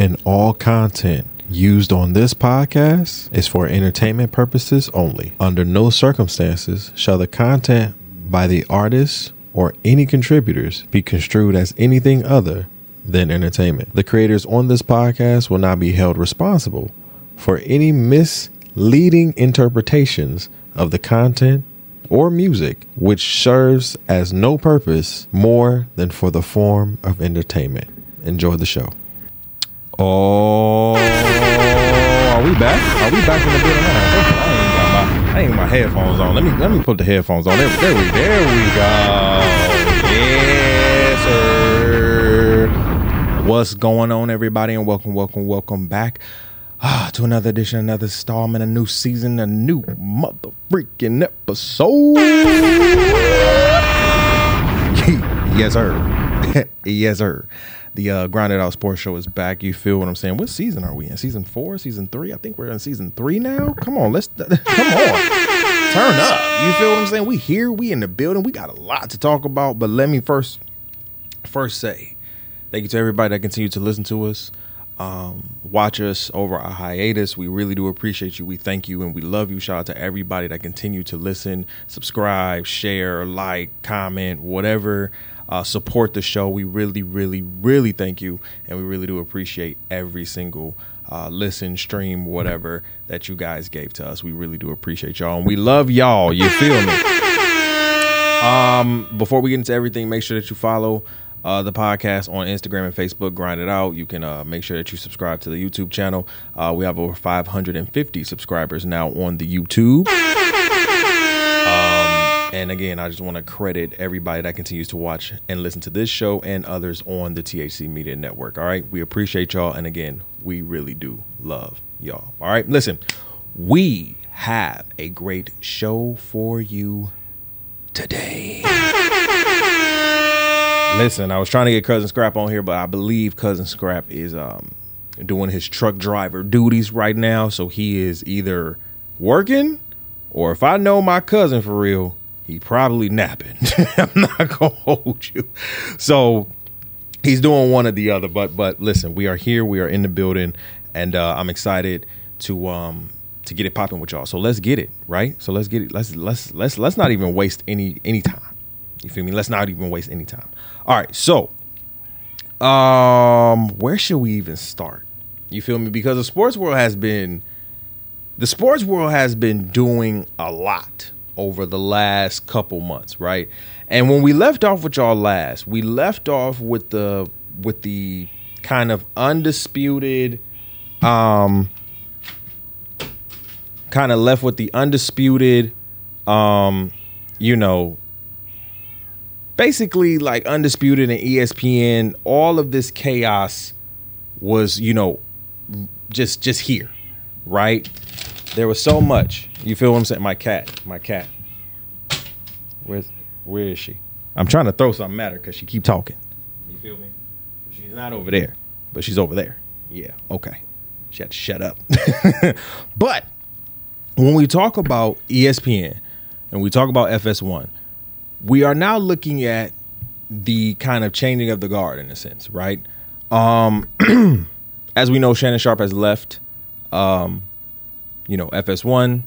and all content used on this podcast is for entertainment purposes only. Under no circumstances shall the content by the artists or any contributors be construed as anything other than entertainment. The creators on this podcast will not be held responsible for any misleading interpretations of the content or music which serves as no purpose more than for the form of entertainment. Enjoy the show. Oh, are we back? Are we back in the building? I ain't got my, I ain't got my headphones on. Let me let me put the headphones on. There, there we there we go. Yes, sir. What's going on, everybody? And welcome, welcome, welcome back ah, to another edition, another installment, a new season, a new mother freaking episode. yes, sir. yes, sir. The uh, Grind It Out Sports Show is back. You feel what I'm saying? What season are we in? Season four? Season three? I think we're in season three now. Come on, let's come on, turn up. You feel what I'm saying? We here, we in the building. We got a lot to talk about. But let me first, first say, thank you to everybody that continue to listen to us, um, watch us over our hiatus. We really do appreciate you. We thank you and we love you. Shout out to everybody that continue to listen, subscribe, share, like, comment, whatever uh, support the show. We really, really, really thank you, and we really do appreciate every single uh, listen, stream, whatever that you guys gave to us. We really do appreciate y'all, and we love y'all. You feel me? Um, before we get into everything, make sure that you follow uh, the podcast on Instagram and Facebook. Grind it out. You can uh, make sure that you subscribe to the YouTube channel. Uh, we have over 550 subscribers now on the YouTube. And again, I just want to credit everybody that continues to watch and listen to this show and others on the THC Media Network. All right. We appreciate y'all. And again, we really do love y'all. All right. Listen, we have a great show for you today. Listen, I was trying to get Cousin Scrap on here, but I believe Cousin Scrap is um, doing his truck driver duties right now. So he is either working or if I know my cousin for real, he probably napping. I'm not gonna hold you. So he's doing one or the other. But but listen, we are here. We are in the building, and uh, I'm excited to um to get it popping with y'all. So let's get it right. So let's get it. Let's let's let's let's not even waste any any time. You feel me? Let's not even waste any time. All right. So um, where should we even start? You feel me? Because the sports world has been the sports world has been doing a lot over the last couple months, right? And when we left off with y'all last, we left off with the with the kind of undisputed um kind of left with the undisputed um you know basically like undisputed and ESPN all of this chaos was you know just just here right there was so much you feel what I'm saying? My cat, my cat. Where's where is she? I'm trying to throw something at her because she keep talking. You feel me? She's not over there, but she's over there. Yeah, okay. She had to shut up. but when we talk about ESPN and we talk about FS1, we are now looking at the kind of changing of the guard in a sense, right? Um, as we know, Shannon Sharpe has left. Um, you know, FS1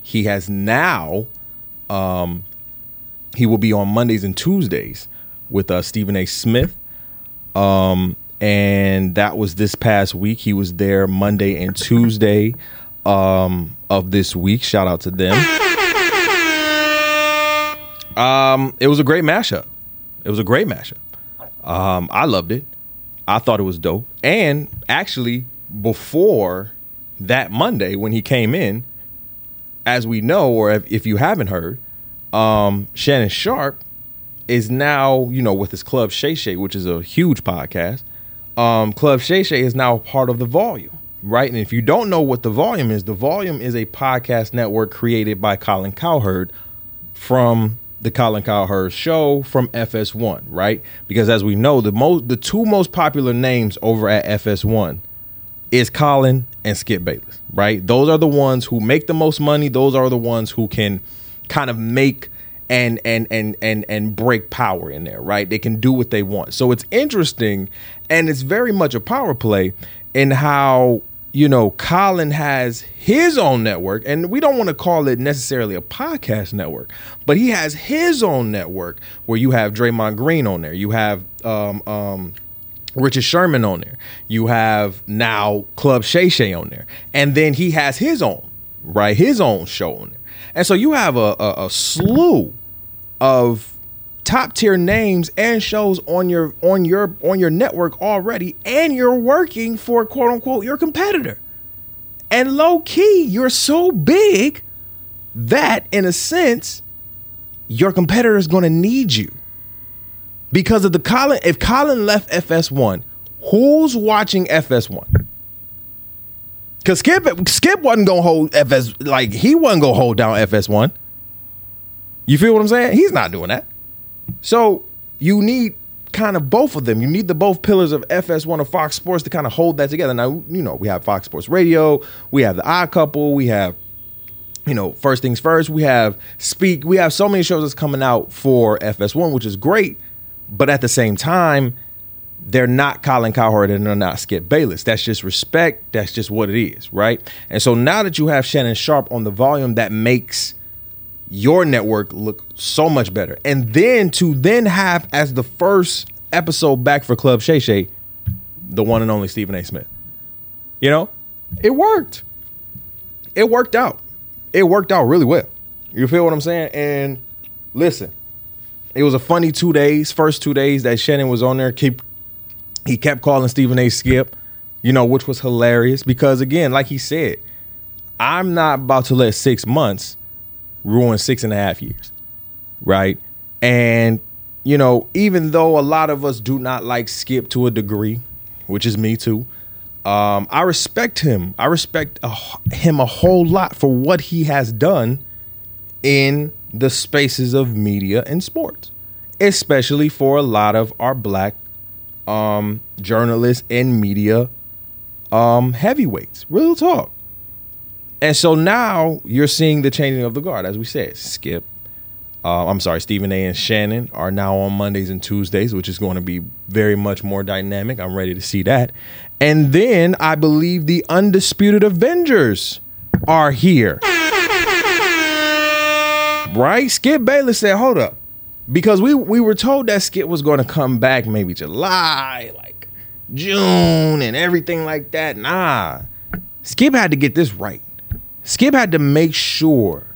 he has now, um, he will be on Mondays and Tuesdays with uh, Stephen A. Smith. Um, and that was this past week. He was there Monday and Tuesday um, of this week. Shout out to them. Um, it was a great mashup. It was a great mashup. Um, I loved it. I thought it was dope. And actually, before that Monday when he came in, as we know, or if, if you haven't heard, um, Shannon Sharpe is now, you know, with his Club Shay Shay, which is a huge podcast. Um, Club Shay Shay is now part of the Volume, right? And if you don't know what the Volume is, the Volume is a podcast network created by Colin Cowherd from the Colin Cowherd show from FS1, right? Because as we know, the most the two most popular names over at FS1 is Colin and Skip Bayless, right? Those are the ones who make the most money. Those are the ones who can kind of make and and and and and break power in there, right? They can do what they want. So it's interesting and it's very much a power play in how you know Colin has his own network, and we don't want to call it necessarily a podcast network, but he has his own network where you have Draymond Green on there, you have um, um, Richard Sherman on there, you have now Club Shay Shay on there, and then he has his own right, his own show on there, and so you have a, a, a slew of top tier names and shows on your on your on your network already. And you're working for quote unquote your competitor. And low key you're so big that in a sense your competitor is going to need you because of the Colin if Colin left FS1 who's watching FS1 Cause Skip Skip wasn't gonna hold FS like he wasn't gonna hold down FS1. You feel what I'm saying? He's not doing that. So you need kind of both of them. You need the both pillars of FS1 or Fox Sports to kind of hold that together. Now, you know, we have Fox Sports Radio, we have the Odd Couple, we have, you know, First Things First, we have Speak, we have so many shows that's coming out for FS1, which is great. But at the same time, they're not Colin Cowherd and they're not Skip Bayless. That's just respect. That's just what it is, right? And so now that you have Shannon Sharpe on the volume, that makes your network look so much better. And then to then have as the first episode back for Club Shay Shay, the one and only Stephen A. Smith. You know, it worked. It worked out. It worked out really well. You feel what I'm saying? And listen, it was a funny two days. First two days that Shannon was on there, keep he kept calling Stephen A. Skip, you know, which was hilarious because again, like he said, I'm not about to let six months ruined six and a half years, right? And you know, even though a lot of us do not like Skip to a degree, which is me too, um, I respect him. I respect a, him a whole lot for what he has done in the spaces of media and sports, especially for a lot of our black um, journalists and media um, heavyweights. Real talk. And so now you're seeing the changing of the guard, as we said. Skip, uh, I'm sorry, Stephen A. and Shannon are now on Mondays and Tuesdays, which is going to be very much more dynamic. I'm ready to see that. And then I believe the Undisputed Avengers are here. Right? Skip Bayless said, hold up. Because we, we were told that Skip was going to come back maybe July, like June, and everything like that. Nah. Skip had to get this right. Skip had to make sure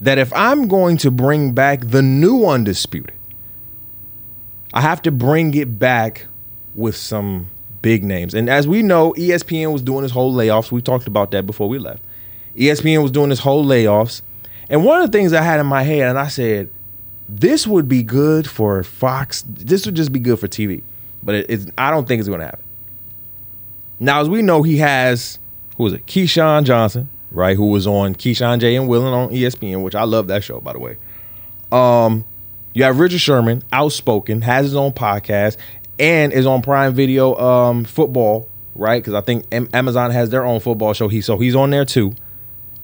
that if I'm going to bring back the new Undisputed, I have to bring it back with some big names. And as we know, ESPN was doing this whole layoffs. We talked about that before we left. ESPN was doing this whole layoffs. And one of the things I had in my head, and I said, this would be good for Fox. This would just be good for TV. But it, it's, I don't think it's going to happen. Now, as we know, he has, who is it? Keyshawn Johnson right? Who was on Keyshawn J and Willin on ESPN, which I love that show, by the way. Um, you have Richard Sherman, outspoken, has his own podcast, and is on Prime Video um, football, right? Because I think Amazon has their own football show. He so he's on there too.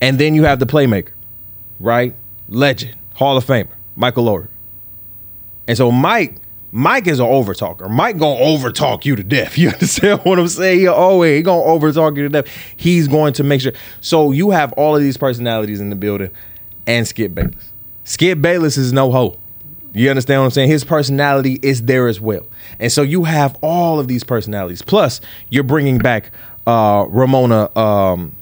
And then you have the playmaker, right? Legend, Hall of Famer, Michael Lord. And so Mike Mike is an overtalker. Mike gonna overtalk you to death. You understand what I'm saying? He always he gonna overtalk you to death. He's going to make sure. So you have all of these personalities in the building, and Skip Bayless. Skip Bayless is no hoe. You understand what I'm saying? His personality is there as well, and so you have all of these personalities. Plus, you're bringing back uh, Ramona. Um,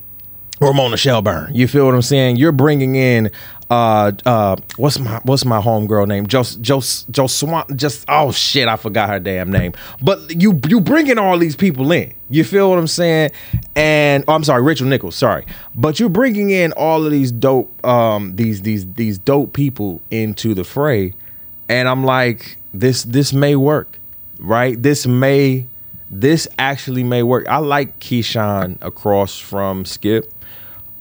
Ramona Shelburne. You feel what I'm saying? You're bringing in uh uh what's my what's my homegirl name? Joe Joe Joe Swan just oh shit, I forgot her damn name. But you you bringing all these people in. You feel what I'm saying? And oh, I'm sorry, Rachel Nichols, sorry. But you're bringing in all of these dope um these these these dope people into the fray and I'm like this this may work. Right? This may this actually may work. I like Keyshawn across from Skip.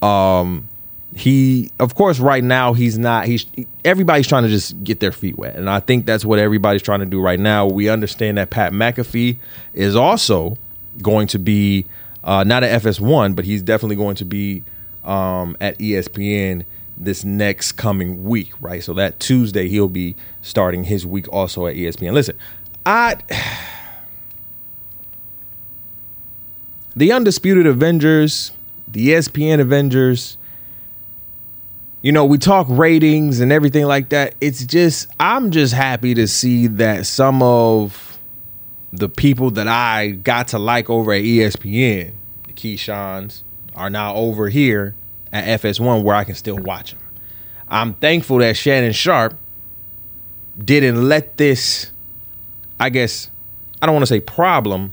Um he of course right now he's not he's everybody's trying to just get their feet wet. And i think that's what everybody's trying to do right now. We understand that pat mcafee is also going to be uh, not at fs1 but he's definitely going to be um, at espn this next coming week right? So that tuesday he'll be starting his week also at espn listen i the Undisputed Avengers, the ESPN Avengers, you know, we talk ratings and everything like that. It's just, I'm just happy to see that some of the people that I got to like over at ESPN, the Keyshawn's, are now over here at FS1 where I can still watch them. I'm thankful that Shannon Sharpe didn't let this, I guess, I don't want to say problem,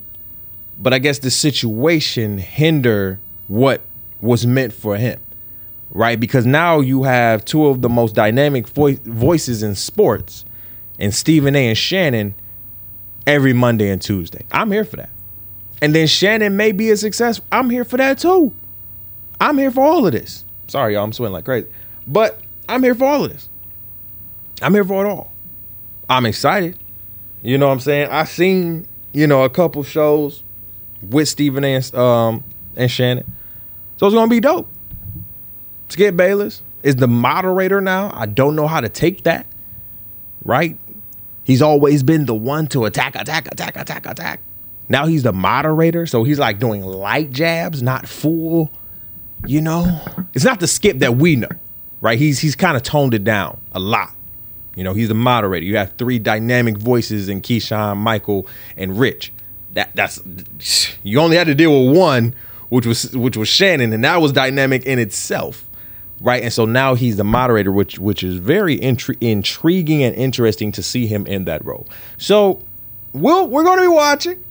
but I guess the situation hinder what was meant for him, right? Because now you have two of the most dynamic vo- voices in sports, and Stephen A. and Shannon every Monday and Tuesday. I'm here for that. And then Shannon may be a success. I'm here for that too. I'm here for all of this. Sorry, y'all, I'm sweating like crazy. But I'm here for all of this. I'm here for it all. I'm excited. You know what I'm saying? I've seen, you know, a couple shows with Stephen and um and Shannon. So it's gonna be dope. Skip Bayless is the moderator now. I don't know how to take that. Right? He's always been the one to attack, attack, attack, attack, attack. Now he's the moderator, so he's like doing light jabs, not full. You know, it's not the skip that we know, right? He's he's kind of toned it down a lot. You know, he's the moderator. You have three dynamic voices in Keyshawn, Michael, and Rich. That that's you only had to deal with one, which was which was Shannon, and that was dynamic in itself, right? And so now he's the moderator, which which is very intri- intriguing and interesting to see him in that role. So, we'll we're going to be watching.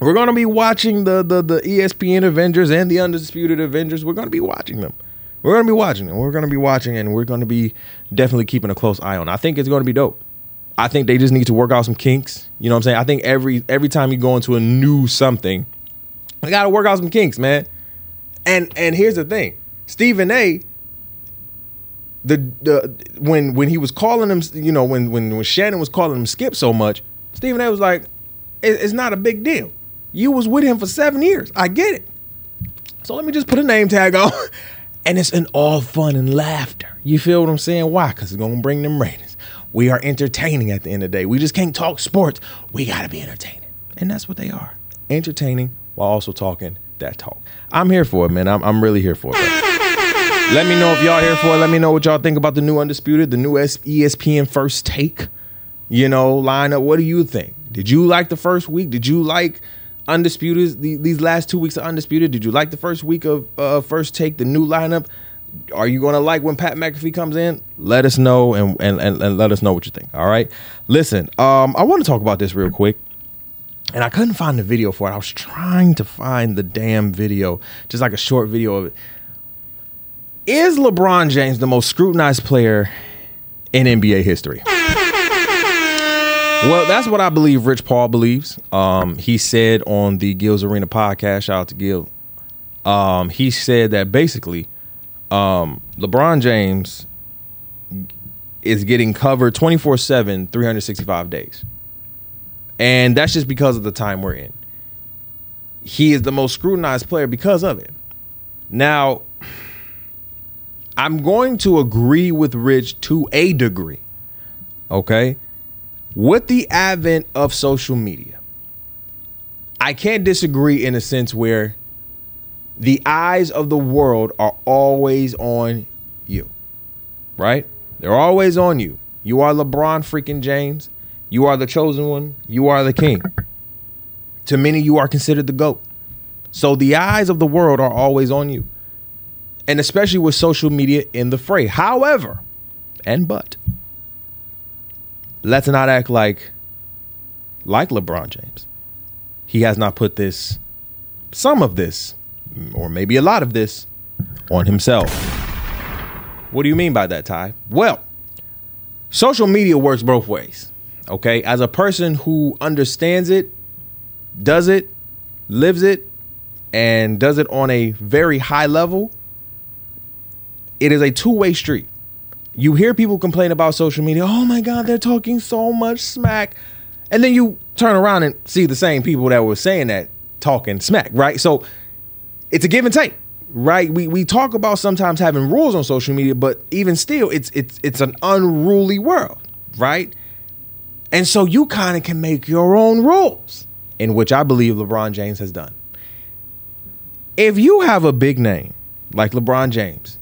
We're going to be watching the the the ESPN Avengers and the Undisputed Avengers. We're going to be watching them. We're going to be watching them. We're going to be watching, and we're going to be definitely keeping a close eye on. I think it's going to be dope. I think they just need to work out some kinks. You know what I'm saying? I think every every time you go into a new something, they got to work out some kinks, man. And and here's the thing, Stephen A. The the when when he was calling him, you know, when when when Shannon was calling him Skip so much, Stephen A. was like, it, "It's not a big deal. You was with him for seven years. I get it. So let me just put a name tag on." And it's an all fun and laughter. You feel what I'm saying? Why? Because it's to bring them ratings. We are entertaining at the end of the day. We just can't talk sports. We got to be entertaining. And that's what they are entertaining while also talking that talk. I'm here for it, man. I'm, I'm really here for it. Let me know if y'all here for it. Let me know what y'all think about the new Undisputed, the new ESPN First Take, you know, lineup. What do you think? Did you like the first week? Did you like Undisputed, these last two weeks of Undisputed, did you like the first week of uh, First Take, the new lineup? Are you going to like when Pat McAfee comes in? Let us know and, and, and, and let us know what you think. All right. Listen, um, I want to talk about this real quick. And I couldn't find the video for it. I was trying to find the damn video, just like a short video of it. Is LeBron James the most scrutinized player in NBA history? Well, that's what I believe Rich Paul believes. Um, he said on the Gil's Arena podcast, shout out to Gil. Um, he said that basically um, LeBron James is getting covered 24 7, 365 days. And that's just because of the time we're in. He is the most scrutinized player because of it. Now, I'm going to agree with Rich to a degree. Okay with the advent of social media, I can't disagree in a sense where the eyes of the world are always on you, right? They're always on you. You are LeBron freaking James. You are the chosen one. You are the king. To many, you are considered the GOAT. So the eyes of the world are always on you. And especially with social media in the fray. However, and but, let's not act like like LeBron James. He has not put this some of this or maybe a lot of this on himself. What do you mean by that, Ty? Well, social media works both ways. Okay? As a person who understands it, does it, lives it, and does it on a very high level, it is a two-way street you hear people complain about social media. Oh my God, they're talking so much smack. And then you turn around and see the same people that were saying that talking smack, right? So it's a give and take, right? We we talk about sometimes having rules on social media, but even still, it's it's it's an unruly world, right? And so you kind of can make your own rules, in which I believe LeBron James has done. if you have a big name like LeBron James,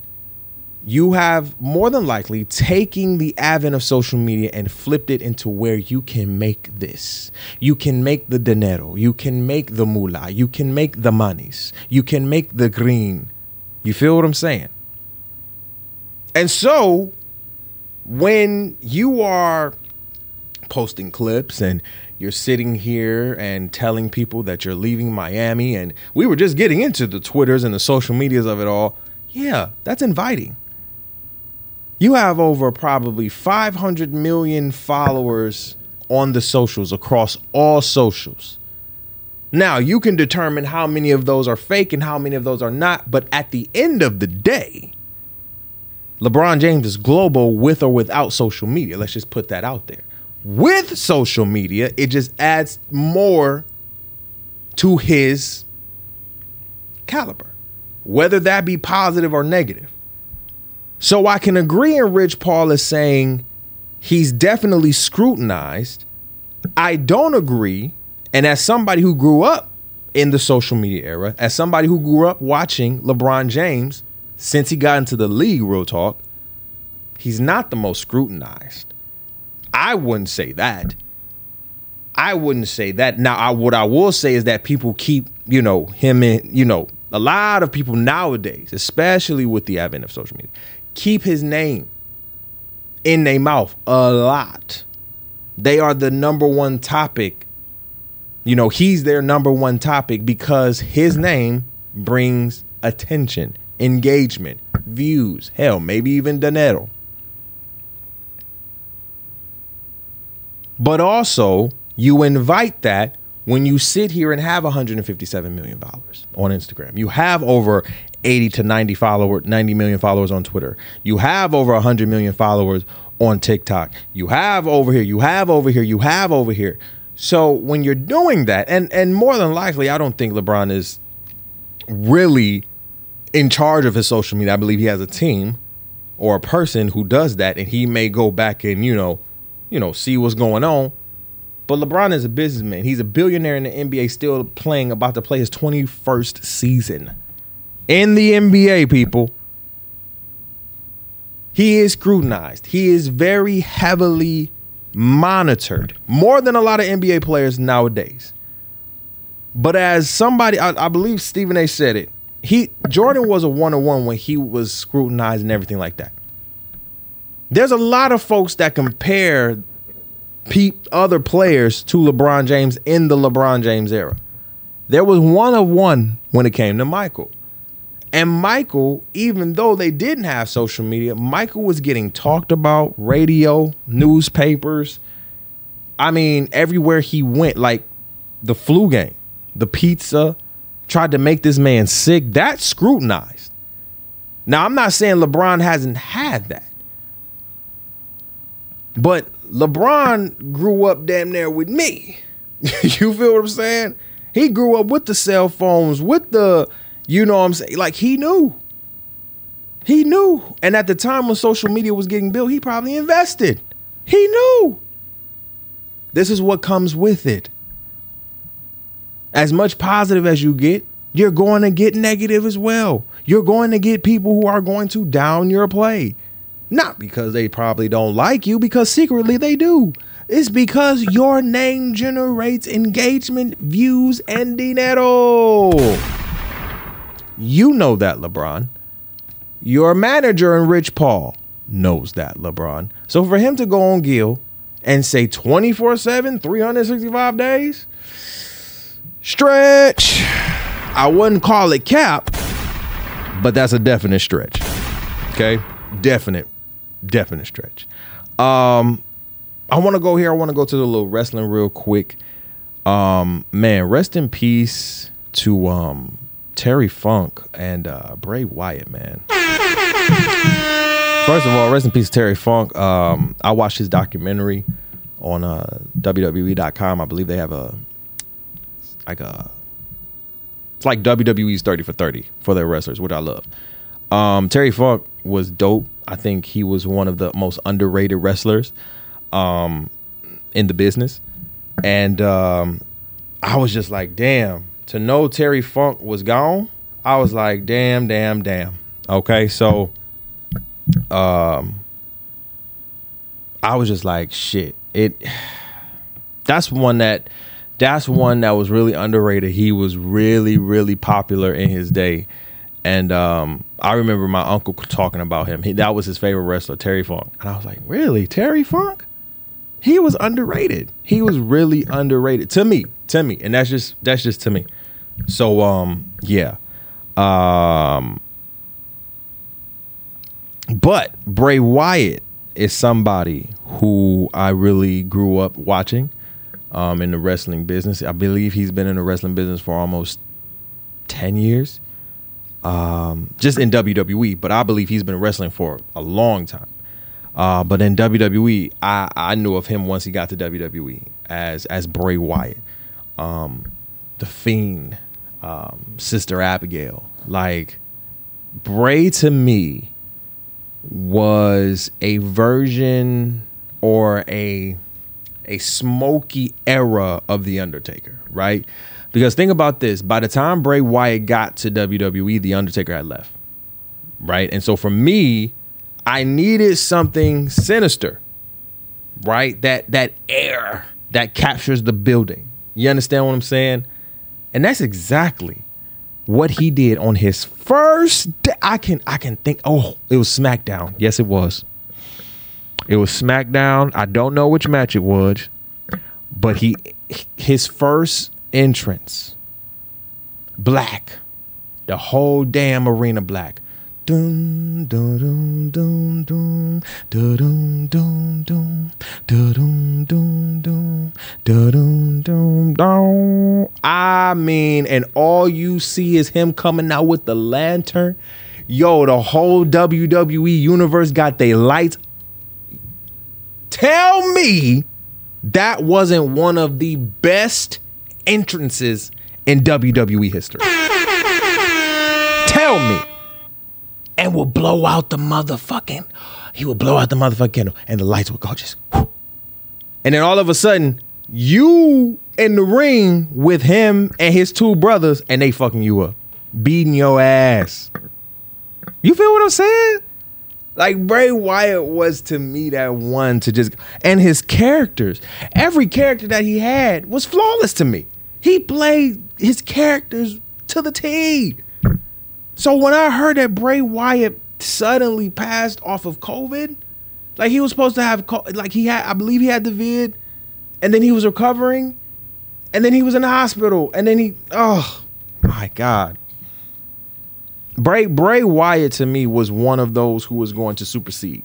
you have more than likely taking the advent of social media and flipped it into where you can make this. You can make the dinero. You can make the moolah. You can make the monies. You can make the green. You feel what I'm saying? And so when you are posting clips and you're sitting here and telling people that you're leaving Miami and we were just getting into the Twitters and the social medias of it all. Yeah, that's inviting. You have over probably 500 million followers on the socials across all socials. Now, you can determine how many of those are fake and how many of those are not, but at the end of the day, LeBron James is global with or without social media. Let's just put that out there. With social media, it just adds more to his caliber, whether that be positive or negative. So I can agree in Rich Paul is saying he's definitely scrutinized. I don't agree. And as somebody who grew up in the social media era, as somebody who grew up watching LeBron James since he got into the league, real talk, he's not the most scrutinized. I wouldn't say that. I wouldn't say that. Now, I, what I will say is that people keep, you know, him in, you know, a lot of people nowadays, especially with the advent of social media, keep his name in their mouth a lot. They are the number one topic. You know, he's their number one topic because his name brings attention, engagement, views, hell, maybe even dinero. But also, you invite that when you sit here and have 157 million followers on Instagram. You have over 80 to 90 follower 90 million followers on Twitter. You have over 100 million followers on TikTok. You have over here, you have over here, you have over here. So when you're doing that and and more than likely I don't think LeBron is really in charge of his social media. I believe he has a team or a person who does that and he may go back and, you know, you know, see what's going on. But LeBron is a businessman. He's a billionaire in the NBA, still playing, about to play his 21st season in the NBA, people. He is scrutinized. He is very heavily monitored, more than a lot of NBA players nowadays. But as somebody, I, I believe Stephen A. said it. He Jordan was a one on one when he was scrutinized and everything like that. There's a lot of folks that compare other players to LeBron James in the LeBron James era. There was one of one when it came to Michael. And Michael, even though they didn't have social media, Michael was getting talked about, radio, newspapers. I mean, everywhere he went, like the flu game, the pizza, tried to make this man sick. That scrutinized. Now, I'm not saying LeBron hasn't had that. But LeBron grew up damn near with me. you feel what I'm saying? He grew up with the cell phones, with the, you know what I'm saying? Like he knew. He knew. And at the time when social media was getting built, he probably invested. He knew. This is what comes with it. As much positive as you get, you're going to get negative as well. You're going to get people who are going to down your play. Not because they probably don't like you, because secretly they do. It's because your name generates engagement, views, and dinero. You know that, LeBron. Your manager and Rich Paul knows that, LeBron. So for him to go on Gil and say 24 7, 365 days, stretch. I wouldn't call it cap, but that's a definite stretch. Okay? Definite definite stretch. Um, I want to go here. I want to go to the little wrestling real quick. Um, man, rest in peace to um Terry Funk and uh, Bray Wyatt, man. First of all, rest in peace, Terry Funk. Um, I watched his documentary on uh, WWE.com. I believe they have a like a it's like WWE's 30 for 30 for their wrestlers, which I love. Um, Terry Funk was dope. I think he was one of the most underrated wrestlers um, in the business. And um, I was just like, damn, to know Terry Funk was gone, I was like, damn, damn, damn. Okay, so um I was just like, shit. It that's one that that's one that was really underrated. He was really, really popular in his day. And um, I remember my uncle talking about him. He, that was his favorite wrestler, Terry Funk. And I was like, really? Terry Funk? He was underrated. He was really underrated to me. To me. And that's just that's just to me. So um, yeah. Um but Bray Wyatt is somebody who I really grew up watching um, in the wrestling business. I believe he's been in the wrestling business for almost 10 years, um, just in WWE, but I believe he's been wrestling for a long time. Uh, but in WWE, I, I knew of him once he got to WWE as as Bray Wyatt, um, the Fiend, um, Sister Abigail. Like Bray to me was a version or a a smoky era of the Undertaker, right? Because think about this: by the time Bray Wyatt got to WWE, the Undertaker had left, right? And so for me, I needed something sinister, right? That that air that captures the building. You understand what I'm saying? And that's exactly what he did on his first. I can I can think. Oh, it was SmackDown. Yes, it was. It was SmackDown. I don't know which match it was, but he his first entrance, black, the whole damn arena black. Dun, dun, dun, dun, dun, dun, dun, dun, dun, dun, dun, dun, dun, dun. I mean, and all you see is him coming out with the lantern. Yo, the whole WWE universe got their lights Tell me that wasn't one of the best entrances in WWE history. Tell me. And will blow out the motherfucking, he will blow out the motherfucking candle and the lights will go just, whoo. and then all of a sudden, you in the ring with him and his two brothers and they fucking you up, beating your ass. You feel what I'm saying? Like Bray Wyatt was to me that one to just and his characters. Every character that he had was flawless to me. He played his characters to the T. So when I heard that Bray Wyatt suddenly passed off of COVID, like he was supposed to have like he had I believe he had the vid and then he was recovering and then he was in the hospital and then he oh my god Bray Bray Wyatt to me was one of those who was going to supersede.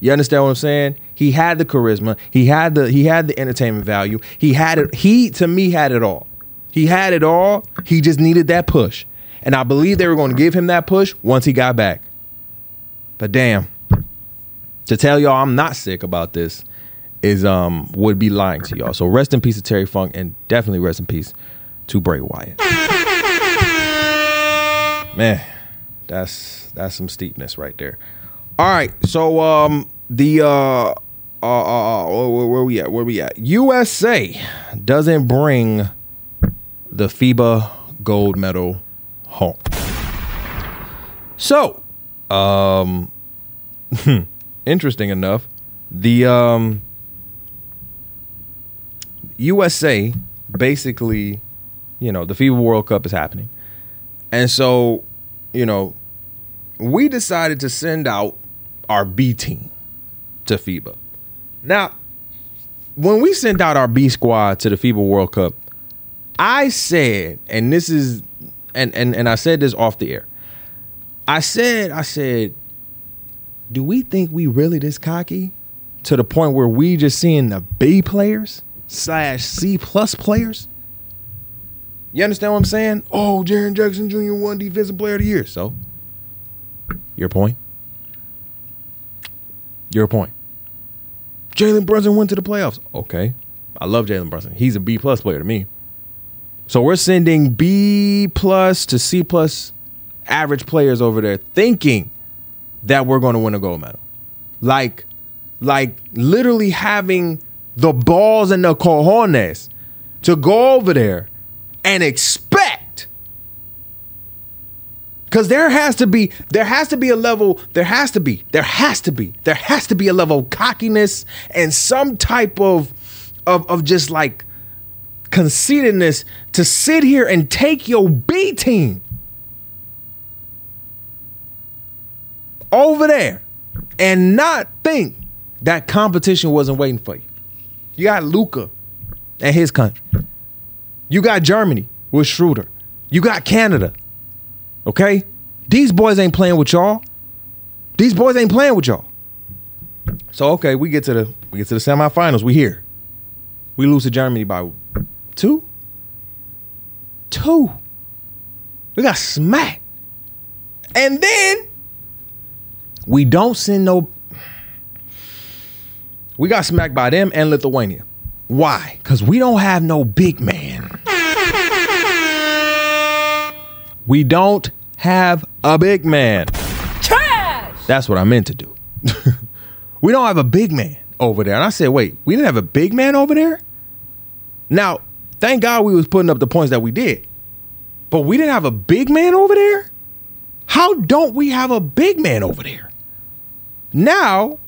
You understand what I'm saying? He had the charisma. He had the he had the entertainment value. He had it. He to me had it all. He had it all. He just needed that push, and I believe they were going to give him that push once he got back. But damn, to tell y'all I'm not sick about this is um would be lying to y'all. So rest in peace to Terry Funk, and definitely rest in peace to Bray Wyatt. Man that's that's some steepness right there. All right, so um the uh uh, uh, uh where, where we at? Where we at? USA doesn't bring the FIBA gold medal home. So, um interesting enough, the um USA basically, you know, the FIBA World Cup is happening. And so you know, we decided to send out our B team to FIBA. Now, when we sent out our B squad to the FIBA World Cup, I said, and this is and and and I said this off the air. I said, I said, do we think we really this cocky to the point where we just seeing the B players slash C plus players? You understand what I'm saying? Oh, Jaren Jackson Jr. won Defensive Player of the Year. So, your point? Your point. Jalen Brunson went to the playoffs. Okay. I love Jalen Brunson. He's a B plus player to me. So we're sending B plus to C plus average players over there thinking that we're going to win a gold medal. Like, like literally having the balls and the cojones to go over there and expect Cause there has to be, there has to be a level, there has to be, there has to be, there has to be a level of cockiness and some type of of of just like conceitedness to sit here and take your B team over there and not think that competition wasn't waiting for you. You got Luka and his country. You got Germany with Schroeder. You got Canada. Okay? These boys ain't playing with y'all. These boys ain't playing with y'all. So okay, we get to the we get to the semifinals. We here. We lose to Germany by two. Two. We got smacked. And then we don't send no. We got smacked by them and Lithuania. Why? Because we don't have no big man. We don't have a big man. Trash! That's what I meant to do. we don't have a big man over there. And I said, wait, we didn't have a big man over there? Now, thank God we was putting up the points that we did. But we didn't have a big man over there? How don't we have a big man over there? Now,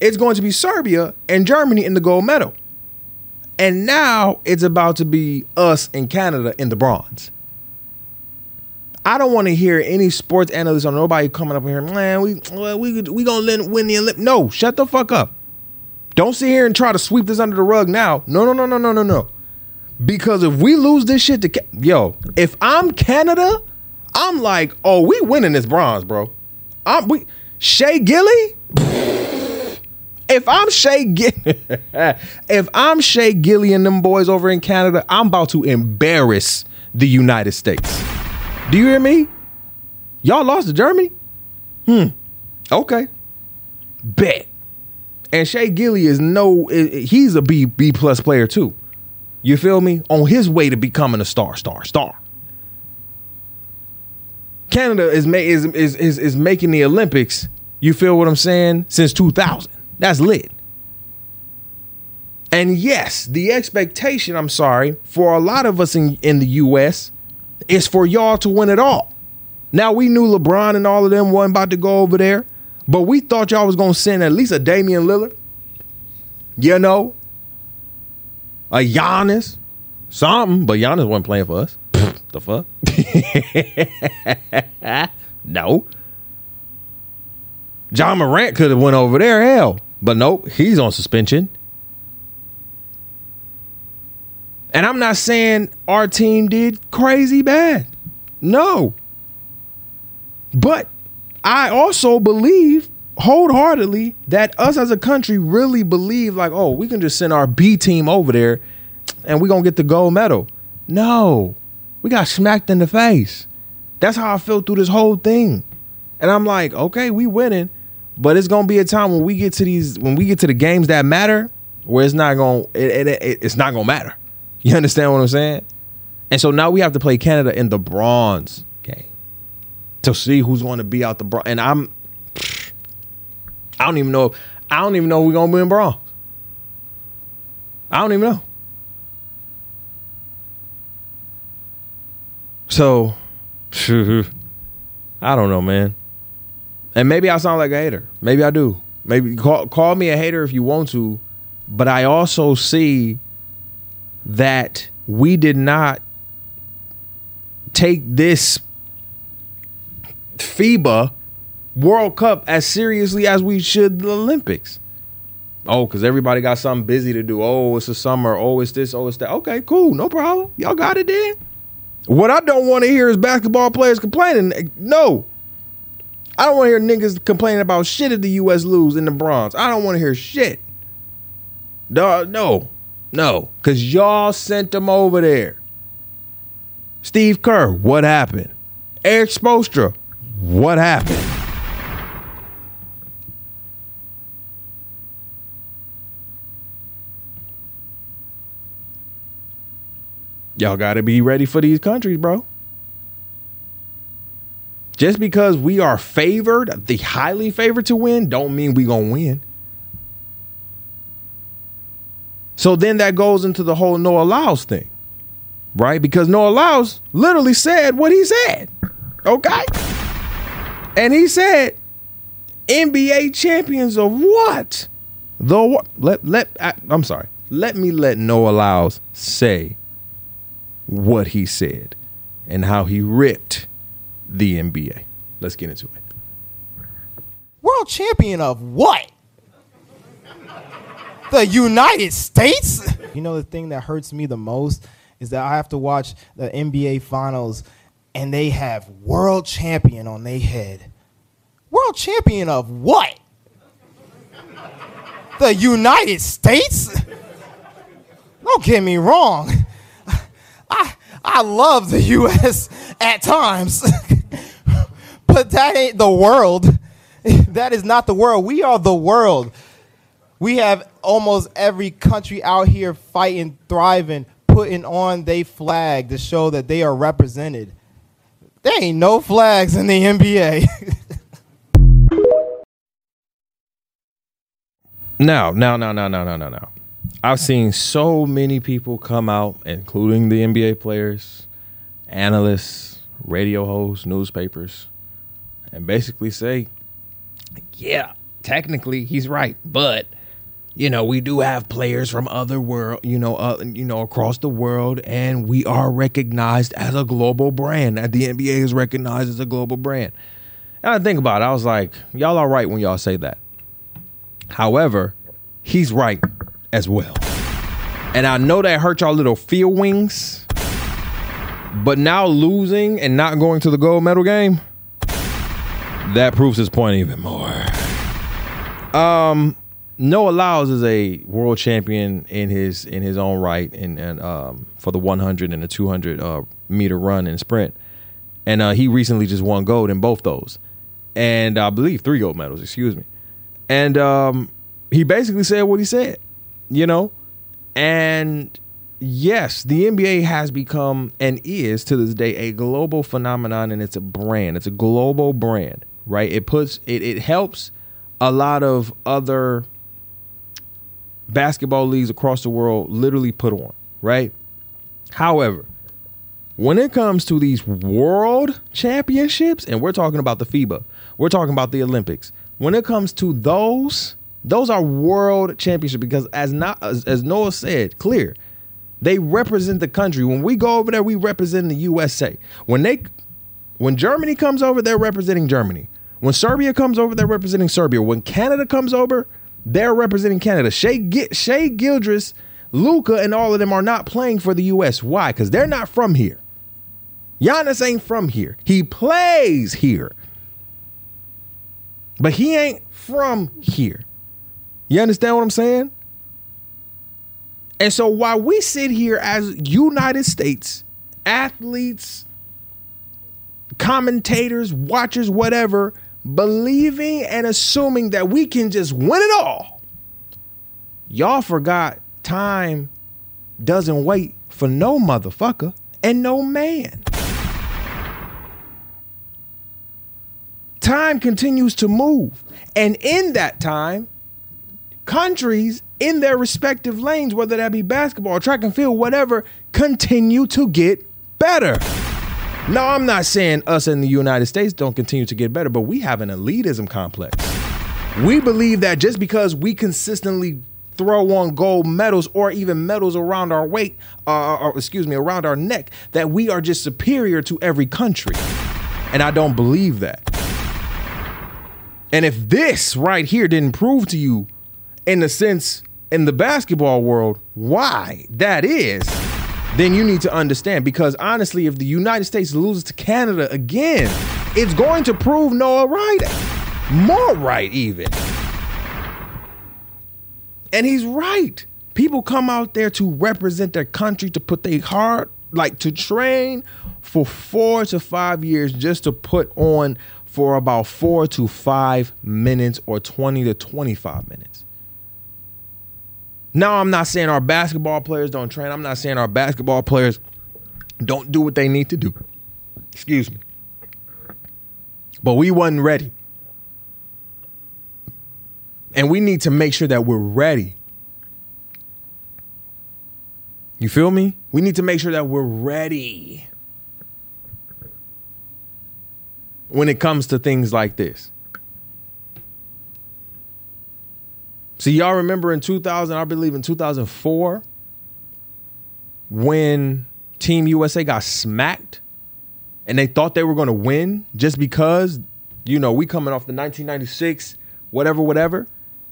it's going to be Serbia and Germany in the gold medal. And now it's about to be us and Canada in the bronze. I don't want to hear any sports analyst or nobody coming up here, man, we well, we we gonna win the Olympics. No, shut the fuck up. Don't sit here and try to sweep this under the rug now. No, no, no, no, no, no, no. Because if we lose this shit to yo, if I'm Canada, I'm like, oh, we winning this bronze, bro. I'm we Shai Gilly. If I'm Shai Gilly, if I'm Shai Gilly and them boys over in Canada, I'm about to embarrass the United States. Do you hear me? Y'all lost to Germany? Hmm. Okay. Bet. And Shai Gilly is no, he's a B B plus player too. You feel me? On his way to becoming a star, star, star. Canada is, ma- is, is, is, is making the Olympics, you feel what I'm saying, since 2000. That's lit. And yes, the expectation, I'm sorry, for a lot of us in, in the US is for y'all to win it all. Now we knew LeBron and all of them wasn't about to go over there, but we thought y'all was gonna send at least a Damian Lillard. You know, a Giannis, something, but Giannis wasn't playing for us. the fuck? no. Ja Morant could have went over there, hell, but nope, he's on suspension. And I'm not saying our team did crazy bad. No. But I also believe wholeheartedly that us as a country really believe like, oh, we can just send our B team over there and we're going to get the gold medal. No. We got smacked in the face. That's how I feel through this whole thing. And I'm like, okay, we winning, but it's going to be a time when we get to these when we get to the games that matter where it's not going it, it, it, it's not going to matter. You understand what I'm saying? And so now we have to play Canada in the bronze game to see who's going to be out the bronze. And I'm, I don't even know. I don't even know we're going to be in bronze. I don't even know. So, I don't know, man. And maybe I sound like a hater. Maybe I do. Maybe call call me a hater if you want to, but I also see that we did not take this FIBA World Cup as seriously as we should the Olympics. Oh, because everybody got something busy to do. Oh, it's the summer. Oh, it's this. Oh, it's that. Okay, cool. No problem. Y'all got it then. What I don't want to hear is basketball players complaining. No. I don't want to hear niggas complaining about shit if the U.S. lose in the bronze. I don't want to hear shit. No. No, because y'all sent them over there. Steve Kerr, what happened? Erik Spoelstra, what happened? Y'all got to be ready for these countries, bro. Just because we are favored, the highly favored to win, don't mean we going to win. So then that goes into the whole Noah Lyles thing, right? Because Noah Lyles literally said what he said. Okay. And he said, NBA champions of what? The what? Let let I, I'm sorry. Let me let Noah Lyles say what he said and how he ripped the NBA. Let's get into it. World champion of what? The United States? You know, the thing that hurts me the most is that I have to watch the NBA finals and they have world champion on their head. World champion of what? The United States? Don't get me wrong. I I love the US at times. but that ain't the world. That is not the world. We are the world. We have almost every country out here fighting, thriving, putting on their flag to show that they are represented. There ain't no flags in the NBA. Now, now, now, now, now, now, now, now. I've seen so many people come out, including the NBA players, analysts, radio hosts, newspapers, and basically say, yeah, technically he's right, but you know, we do have players from other world, you know, uh, you know, across the world, and we are recognized as a global brand. The NBA is recognized as a global brand. And I think about it, I was like, y'all are right when y'all say that. However, he's right as well. And I know that hurt y'all little feel wings, but now losing and not going to the gold medal game, that proves his point even more. Um, Noah Lyles is a world champion in his in his own right, and and um, for the 100 and the 200 uh, meter run and sprint, and uh, he recently just won gold in both those, and I believe three gold medals. Excuse me, and um, he basically said what he said, you know, and yes, the NBA has become and is to this day a global phenomenon, and it's a brand. It's a global brand, right? It puts it it helps a lot of other basketball leagues across the world literally put on, right? However, when it comes to these world championships, and we're talking about the FIBA, we're talking about the Olympics. When it comes to those, those are world championships because as not as, as Noah said, clear, they represent the country. When we go over there, we represent the USA. When they when Germany comes over, they're representing Germany. When Serbia comes over, they're representing Serbia. When Canada comes over, they're representing Canada. Shai, Shai Gildress, Luka, and all of them are not playing for the U.S. Why? Because they're not from here. Giannis ain't from here. He plays here. But he ain't from here. You understand what I'm saying? And so while we sit here as United States athletes, commentators, watchers, whatever, believing and assuming that we can just win it all, y'all forgot time doesn't wait for no motherfucker and no man. Time continues to move. And in that time, countries in their respective lanes, whether that be basketball, track and field, whatever, continue to get better. Now, I'm not saying us in the United States don't continue to get better, but we have an elitism complex. We believe that just because we consistently throw on gold medals or even medals around our weight, uh, or excuse me, around our neck, that we are just superior to every country. And I don't believe that. And if this right here didn't prove to you, in the sense in the basketball world, why that is, then you need to understand. Because honestly, if the United States loses to Canada again, it's going to prove Noah right. More right, even. And he's right. People come out there to represent their country, to put their heart, like to train for four to five years just to put on for about four to five minutes or 20 to 25 minutes. Now, I'm not saying our basketball players don't train. I'm not saying our basketball players don't do what they need to do. Excuse me. But we wasn't ready. And we need to make sure that we're ready. You feel me? We need to make sure that we're ready. when it comes to things like this. See, y'all remember in 2000, I believe in 2004, when Team USA got smacked and they thought they were going to win just because, you know, we coming off the 1996, whatever, whatever,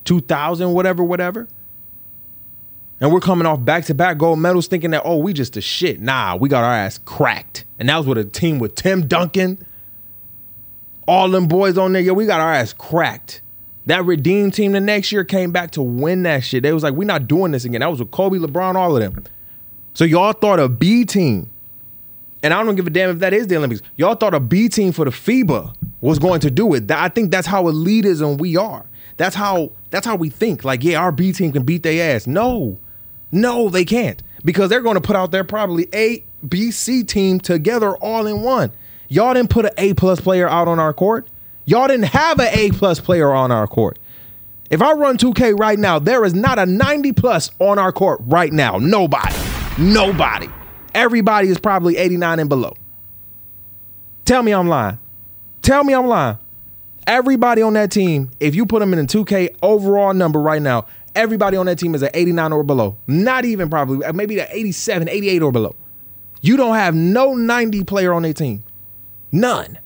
2000, whatever, whatever. And we're coming off back to back gold medals thinking that, oh, we just the shit. Nah, we got our ass cracked. And that was with a team with Tim Duncan, all them boys on there. Yo, we got our ass cracked. That redeemed team the next year came back to win that shit. They was like, we're not doing this again. That was with Kobe, LeBron, all of them. So y'all thought a B team, and I don't give a damn if that is the Olympics. Y'all thought a B team for the FIBA was going to do it. I think that's how elitism we are. That's how that's how we think. Like, yeah, our B team can beat their ass. No, no, they can't because they're going to put out their probably A, B, C team together all in one. Y'all didn't put an A plus player out on our court. Y'all didn't have an A plus player on our court. If I run 2K right now, there is not a 90 plus on our court right now. Nobody. Nobody. Everybody is probably 89 and below. Tell me I'm lying. Tell me I'm lying. Everybody on that team, if you put them in a 2K overall number right now, everybody on that team is at 89 or below. Not even probably, uh, maybe at 87, 88 or below. You don't have no 90 player on their team. None.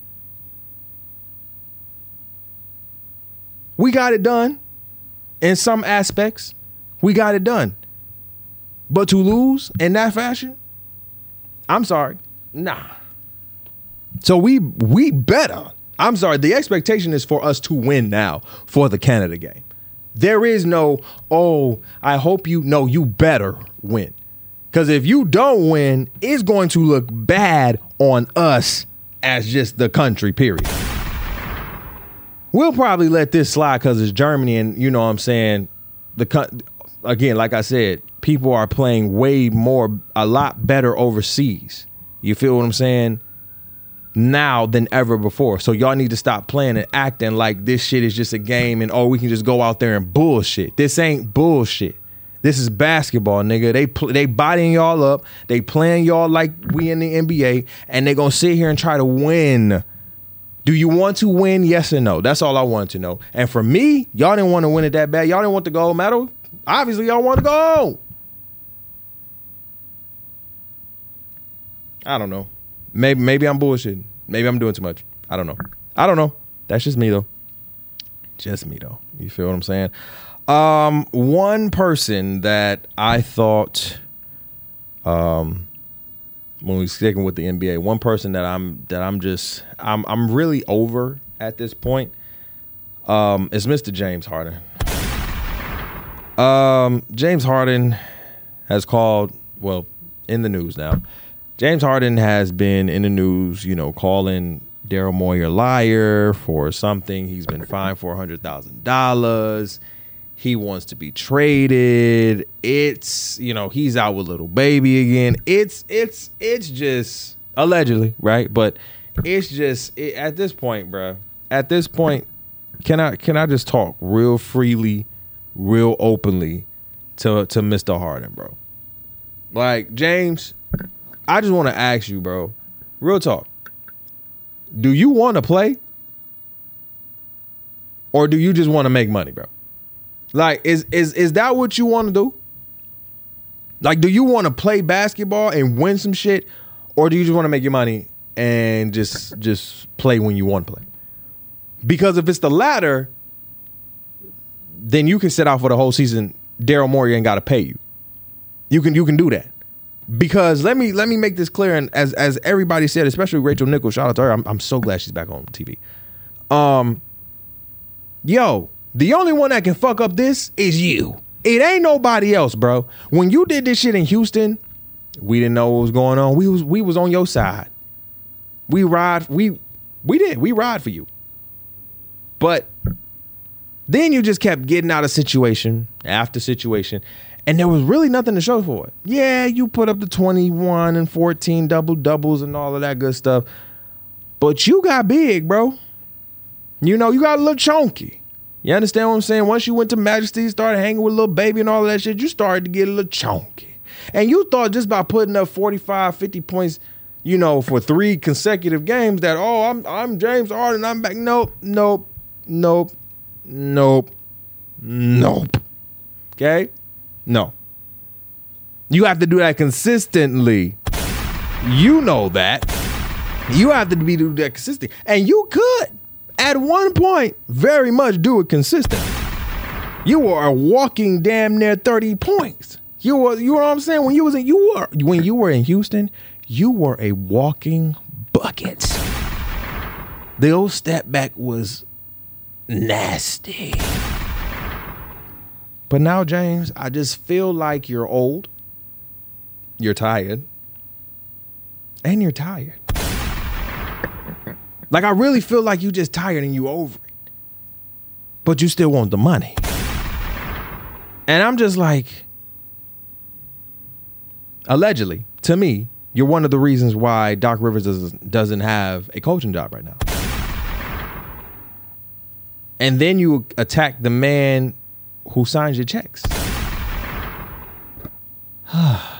We got it done in some aspects. We got it done. But to lose in that fashion, I'm sorry. Nah. So we we better. I'm sorry. The expectation is for us to win now for the Canada game. There is no, oh, I hope you know you better win. Because if you don't win, it's going to look bad on us as just the country, period. We'll probably let this slide because it's Germany, and you know what I'm saying. The again, like I said, people are playing way more, a lot better overseas. You feel what I'm saying? Now than ever before. So y'all need to stop playing and acting like this shit is just a game and oh, we can just go out there and bullshit. This ain't bullshit. This is basketball, nigga. They pl- they bodying y'all up. They playing y'all like we in the NBA, and they gonna sit here and try to win. Do you want to win? Yes or no? That's all I wanted to know. And for me, y'all didn't want to win it that bad. Y'all didn't want the gold medal. Obviously, y'all want to go. I don't know. Maybe maybe I'm bullshitting. Maybe I'm doing too much. I don't know. I don't know. That's just me though. Just me though. You feel what I'm saying? Um, one person that I thought, um, when we're sticking with the NBA, one person that I'm that I'm just I'm I'm really over at this point, um, is Mr. James Harden. Um, James Harden has called well in the news now James Harden has been in the news, you know, calling Daryl Morey a liar for something. He's been fined four hundred thousand dollars. He wants to be traded. It's you know he's out with Lil Baby again. It's it's it's just allegedly right, but it's just it, at this point, bro. At this point, can I can I just talk real freely, real openly to to Mr. Harden, bro? Like James, I just want to ask you, bro. Real talk. Do you want to play? Or do you just want to make money, bro? Like, is is is that what you want to do? Like, do you want to play basketball and win some shit? Or do you just want to make your money and just just play when you want to play? Because if it's the latter, then you can sit out for the whole season. Daryl Morey ain't got to pay you. You can you can do that because let me let me make this clear and as as everybody said especially rachel nichols shout out to her i'm, I'm so glad she's back on tv um yo the only one that can fuck up this is you it ain't nobody else bro when you did this shit in houston we didn't know what was going on we was we was on your side we ride we we did we ride for you but then you just kept getting out of situation after situation and there was really nothing to show for it. Yeah, you put up the 21 and 14 double doubles and all of that good stuff. But you got big, bro. You know, you got a little chunky. You understand what I'm saying? Once you went to Magic City, started hanging with Lil Baby and all that shit, you started to get a little chunky. And you thought just by putting up 45, 50 points you know, for three consecutive games that oh, I'm I'm James Harden, I'm back. Nope, nope, nope, nope, nope. Okay, no. You have to do that consistently. You know that. You have to be do that consistent, and you could at one point very much do it consistent. You are walking damn near thirty points. You were, you know what I'm saying? When you was in, you were when you were in Houston, you were a walking bucket. The old step back was nasty. But now, James, I just feel like you're old, you're tired, and you're tired. Like I really feel like you just tired and you over it. But you still want the money. And I'm just like, allegedly, to me, you're one of the reasons why Doc Rivers doesn't, doesn't have a coaching job right now. And then you attack the man who signs your checks.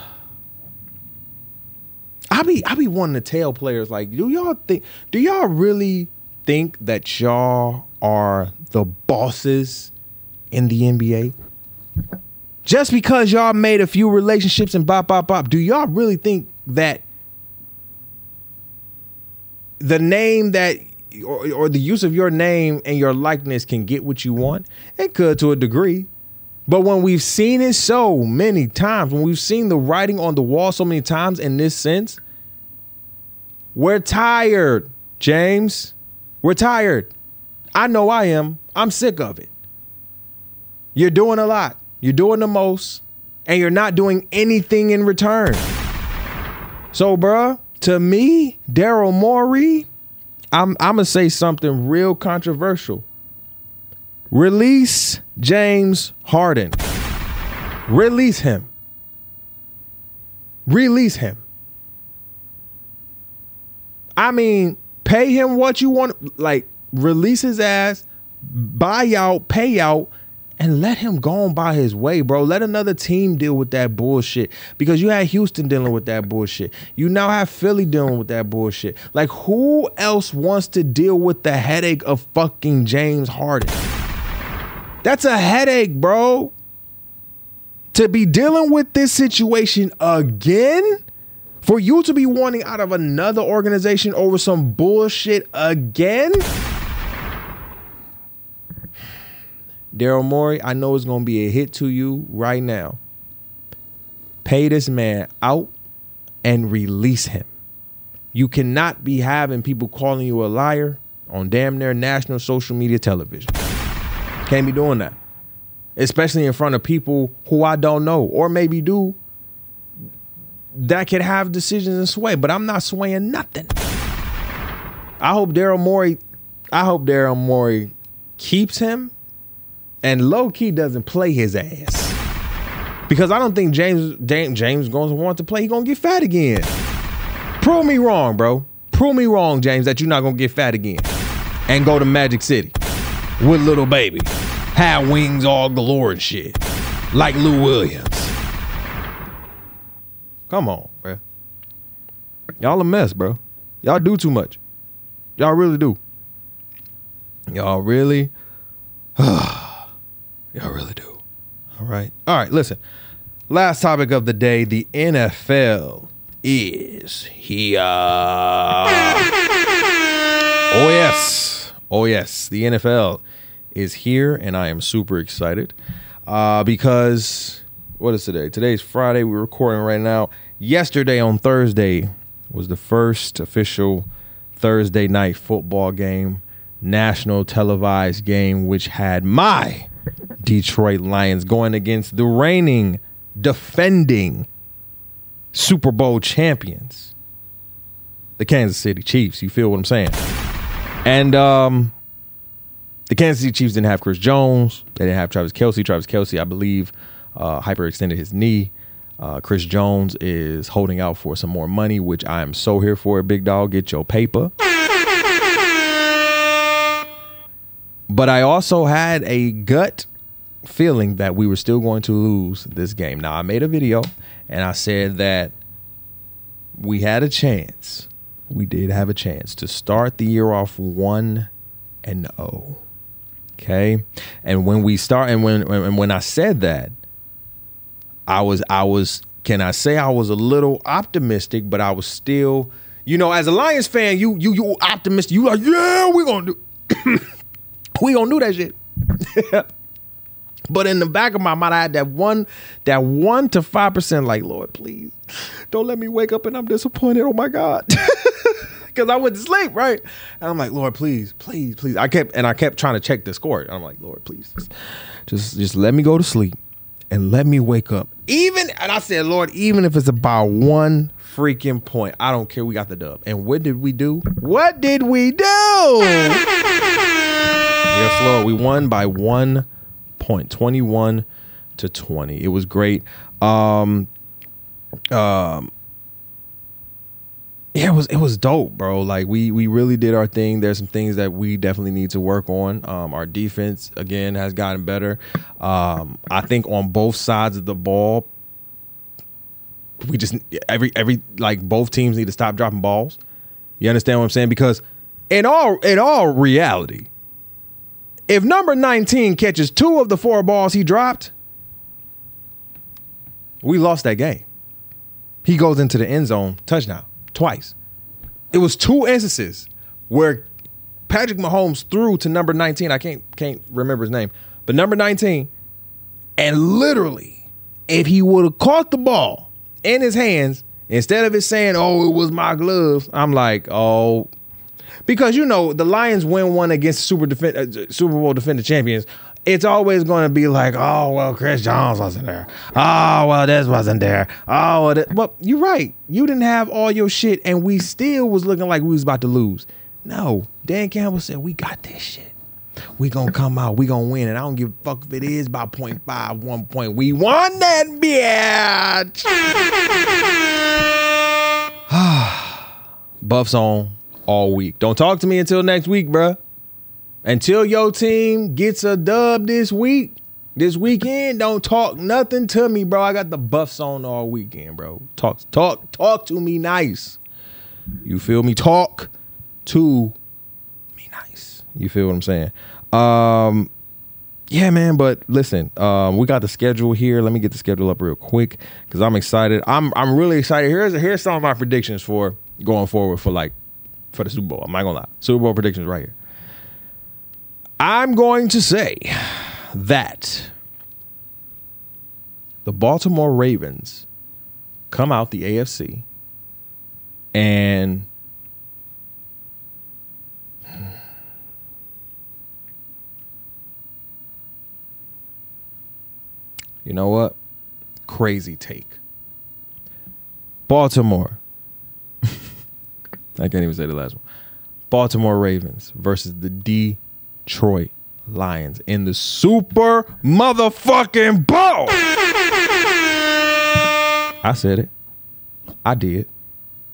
Be I be wanting to tell players like, do y'all think do y'all really think that y'all are the bosses in the NBA? Just because y'all made a few relationships and bop bop bop, do y'all really think that the name that or, or the use of your name and your likeness can get what you want? It could to a degree. But when we've seen it so many times, when we've seen the writing on the wall so many times in this sense, we're tired, James. We're tired. I know I am. I'm sick of it. You're doing a lot. You're doing the most, and you're not doing anything in return. So, bruh, to me, Daryl Morey, I'm I'm gonna say something real controversial. Release James Harden. Release him. Release him. I mean, pay him what you want. Like, release his ass, buy out, pay out, and let him go on by his way, bro. Let another team deal with that bullshit because you had Houston dealing with that bullshit. You now have Philly dealing with that bullshit. Like, who else wants to deal with the headache of fucking James Harden? That's a headache, bro. To be dealing with this situation again, for you to be wanting out of another organization over some bullshit again. Daryl Morey, I know it's going to be a hit to you right now. Pay this man out and release him. You cannot be having people calling you a liar on damn near national social media television. Can't be doing that. Especially in front of people who I don't know or maybe do that could have decisions and sway, but I'm not swaying nothing. I hope Daryl Morey, I hope Daryl Morey keeps him and low key doesn't play his ass. Because I don't think James James, going to want to play. He gonna get fat again. Prove me wrong, bro. Prove me wrong, James, that you're not gonna get fat again and go to Magic City with Lil Baby, have wings all galore and shit, like Lou Williams. Come on, bro. Y'all a mess, bro. Y'all do too much. Y'all really do. Y'all really. Y'all really do. All right. All right, listen. Last topic of the day the NFL is here. Oh, yes. Oh, yes. The NFL is here, and I am super excited uh, because what is today? Today's Friday. We're recording right now. Yesterday on Thursday was the first official Thursday night football game, national televised game, which had my Detroit Lions going against the reigning, defending Super Bowl champions, the Kansas City Chiefs. You feel what I'm saying? And um, the Kansas City Chiefs didn't have Chris Jones. They didn't have Travis Kelce. Travis Kelce, I believe, uh, hyperextended his knee. Uh, Chris Jones is holding out for some more money, which I am so here for. Big dog, get your paper. But I also had a gut feeling that we were still going to lose this game. Now, I made a video and I said that we had a chance. We did have a chance to start the year off one and zero. Okay, and when we start, and when and when I said that, I was I was can I say I was a little optimistic, but I was still, you know, as a Lions fan, you you you optimistic. You like, yeah, we gonna do, we gonna do that shit. but in the back of my mind, I had that one, that one to five percent, like, Lord, please, don't let me wake up and I'm disappointed. Oh my God. Cause I went to sleep, right? And I'm like, Lord, please, please, please. I kept and I kept trying to check the score. I'm like, Lord, please, just just let me go to sleep and let me wake up. Even and I said, Lord, even if it's about one freaking point, I don't care. We got the dub. And what did we do? What did we do? yes, Lord. We won by one point, twenty-one to twenty. It was great. Um, um, yeah, it was it was dope, bro. Like we we really did our thing. There's some things that we definitely need to work on. Um, our defense again has gotten better. Um, I think on both sides of the ball, we just every every like both teams need to stop dropping balls. You understand what I'm saying? Because in all in all reality, if number 19 catches two of the four balls he dropped, we lost that game. He goes into the end zone, touchdown twice. It was two instances where Patrick Mahomes threw to number 19. I can't can't remember his name, but number 19, and literally, if he would have caught the ball in his hands instead of it saying, "Oh, it was my gloves," I'm like, "Oh." Because you know the Lions win one against Super defend, uh, Super Bowl defending champions it's always going to be like, oh well, Chris Jones wasn't there. Oh well, this wasn't there. Oh, well, but you're right. You didn't have all your shit, and we still was looking like we was about to lose. No, Dan Campbell said we got this shit. We gonna come out. We gonna win, and I don't give a fuck if it is by point five, one point. We won that bitch. Buffs on all week. Don't talk to me until next week, bruh. Until your team gets a dub this week, this weekend, don't talk nothing to me, bro. I got the buffs on all weekend, bro. Talk, talk, talk to me nice. You feel me? Talk to me nice. You feel what I'm saying? Um, yeah, man. But listen, um, we got the schedule here. Let me get the schedule up real quick because I'm excited. I'm I'm really excited. Here's here's some of my predictions for going forward for like for the Super Bowl. I'm not gonna lie. Super Bowl predictions right here. I'm going to say that the Baltimore Ravens come out the AFC and you know what? Crazy take. Baltimore. I can't even say the last one. Baltimore Ravens versus the D Detroit Lions in the Super Motherfucking Bowl. I said it. I did.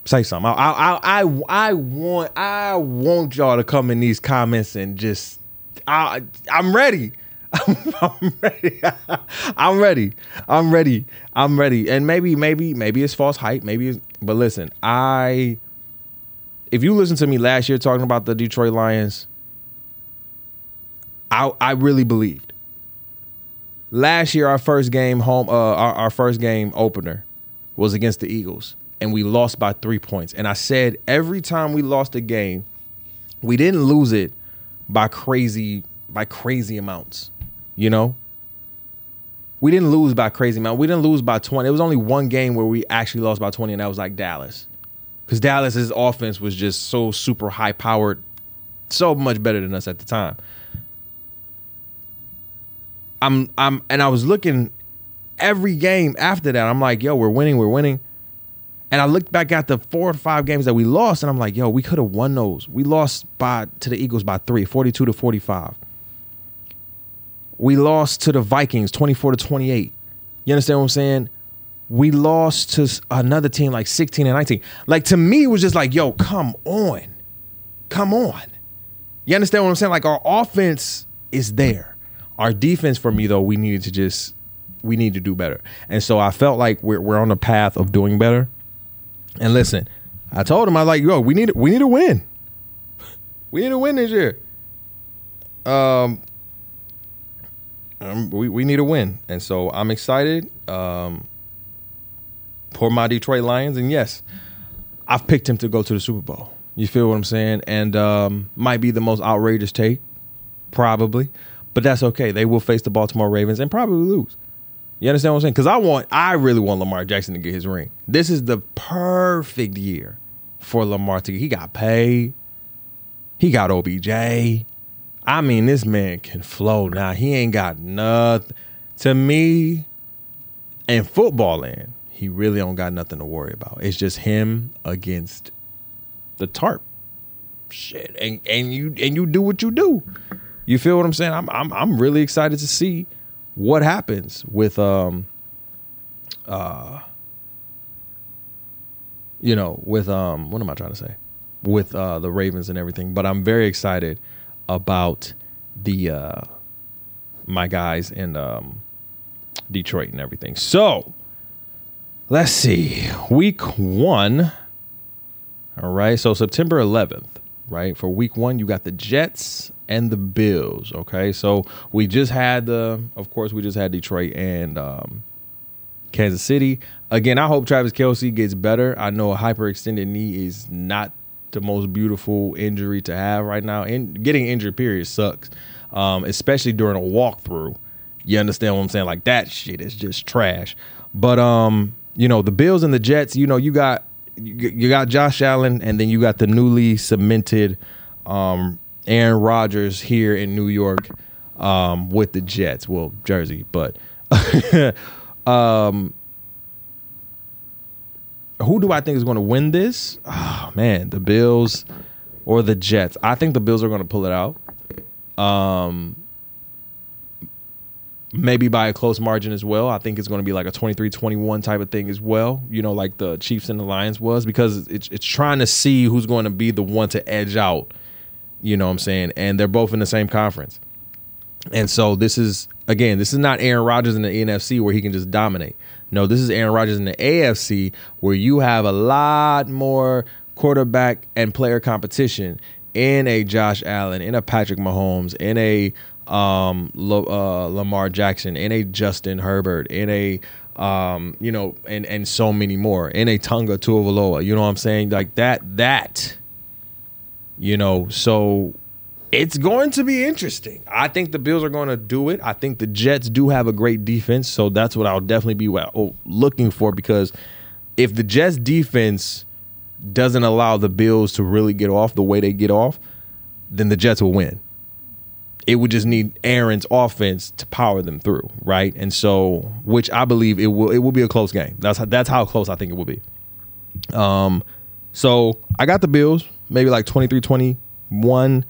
Say something. I, I, I, I want, I want y'all to come in these comments and just, I, I'm ready. I'm ready. I'm ready. I'm ready. I'm ready. And maybe, maybe, maybe it's false hype. Maybe, it's, but listen, I, if you listen to me last year talking about the Detroit Lions, I I really believed. Last year, our first game home, uh, our, our first game opener was against the Eagles, and we lost by three points. And I said every time we lost a game, we didn't lose it by crazy by crazy amounts. You know, we didn't lose by crazy amount. We didn't lose by 20. It was only one game where we actually lost by 20, and that was like Dallas. Because Dallas's offense was just so super high powered, so much better than us at the time. I'm I'm and I was looking every game after that. I'm like, yo, we're winning, we're winning. And I looked back at the four or five games that we lost, and I'm like, yo, we could have won those. We lost by to the Eagles by three, 42 to 45. We lost to the Vikings 24 to 28. You understand what I'm saying? We lost to another team like 16 and 19. Like to me, it was just like, yo, come on. Come on. You understand what I'm saying? Like our offense is there. Our defense for me though, we needed to just we need to do better. And so I felt like we're we're on the path of doing better. And listen, I told him I was like, yo, we need we need to win. We need to win this year. Um, um we we need to win, and so I'm excited. Um, for my Detroit Lions, and yes, I've picked him to go to the Super Bowl. You feel what I'm saying? And um, might be the most outrageous take, probably, but that's okay. They will face the Baltimore Ravens and probably lose. You understand what I'm saying? Because I want, I really want Lamar Jackson to get his ring. This is the perfect year for Lamar to. He got paid. He got OBJ. I mean, this man can flow now. He ain't got nothing. To me, in football land, he really don't got nothing to worry about. It's just him against the tarp. Shit. And and you and you do what you do. You feel what I'm saying? I'm I'm I'm really excited to see what happens with um uh you know, with um what am I trying to say? With uh the Ravens and everything. But I'm very excited about the uh my guys in um Detroit and everything. So let's see. Week one. All right. So September 11th, right? For week one, you got the Jets and the Bills. Okay. So we just had the, of course, we just had Detroit and um, Kansas City. Again, I hope Travis Kelce gets better. I know a hyperextended knee is not the most beautiful injury to have right now. And getting injured, period, sucks, um, especially during a walkthrough. You understand what I'm saying? Like that shit is just trash. But um, you know, the Bills and the Jets, you know, you got you got Josh Allen and then you got the newly cemented um, Aaron Rodgers here in New York um, with the Jets. Well, Jersey, but um, who do I think is going to win this? Oh man, the Bills or the Jets. I think the Bills are going to pull it out. Um, maybe by a close margin as well. I think it's going to be like a 23-21 type of thing as well, you know, like the Chiefs and the Lions was because it's it's trying to see who's going to be the one to edge out, you know what I'm saying? And they're both in the same conference. And so this is again, this is not Aaron Rodgers in the NFC where he can just dominate. No, this is Aaron Rodgers in the AFC where you have a lot more quarterback and player competition in a Josh Allen, in a Patrick Mahomes, in a um, uh, Lamar Jackson, in a Justin Herbert, in a um, you know, and and so many more, in a Tonga Tagovailoa. You know what I'm saying? Like that, that, you know. So it's going to be interesting. I think the Bills are going to do it. I think the Jets do have a great defense, so that's what I'll definitely be oh, looking for because if the Jets defense doesn't allow the Bills to really get off the way they get off, then the Jets will win it would just need Aaron's offense to power them through, right? And so, which I believe it will, it will be a close game. That's how, that's how close I think it will be. Um, so I got the Bills, maybe like 23 21,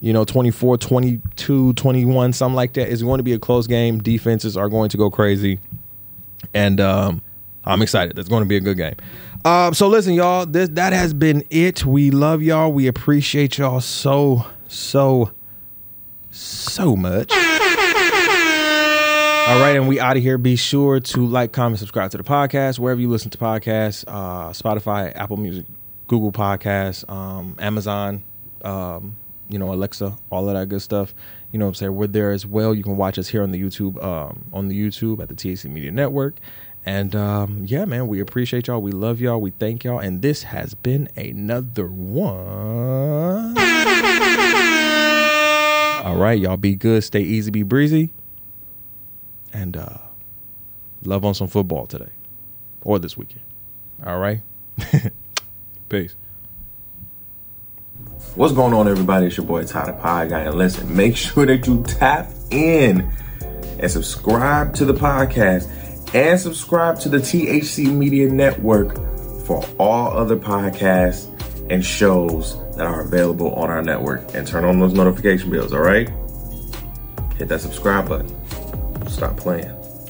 you know, 24 22, 21, something like that. It's going to be a close game. Defenses are going to go crazy. And um, I'm excited. That's going to be a good game. Um, so listen, y'all, this that has been it. We love y'all. We appreciate y'all so, so so much. All right, and we out of here. Be sure to like, comment, subscribe to the podcast wherever you listen to podcasts: uh, Spotify, Apple Music, Google Podcasts, um, Amazon, um, you know, Alexa, all of that good stuff. You know what I'm saying? We're there as well. You can watch us here on the YouTube, um, on the YouTube at the TAC Media Network. And um, yeah, man, we appreciate y'all. We love y'all. We thank y'all. And this has been another one. All right, y'all be good, stay easy, be breezy, and uh, love on some football today or this weekend. All right, peace. What's going on, everybody? It's your boy Tyler Pie Guy, and listen, make sure that you tap in and subscribe to the podcast and subscribe to the THC Media Network for all other podcasts and shows that are available on our network and turn on those notification bells, all right? Hit that subscribe button. Stop playing.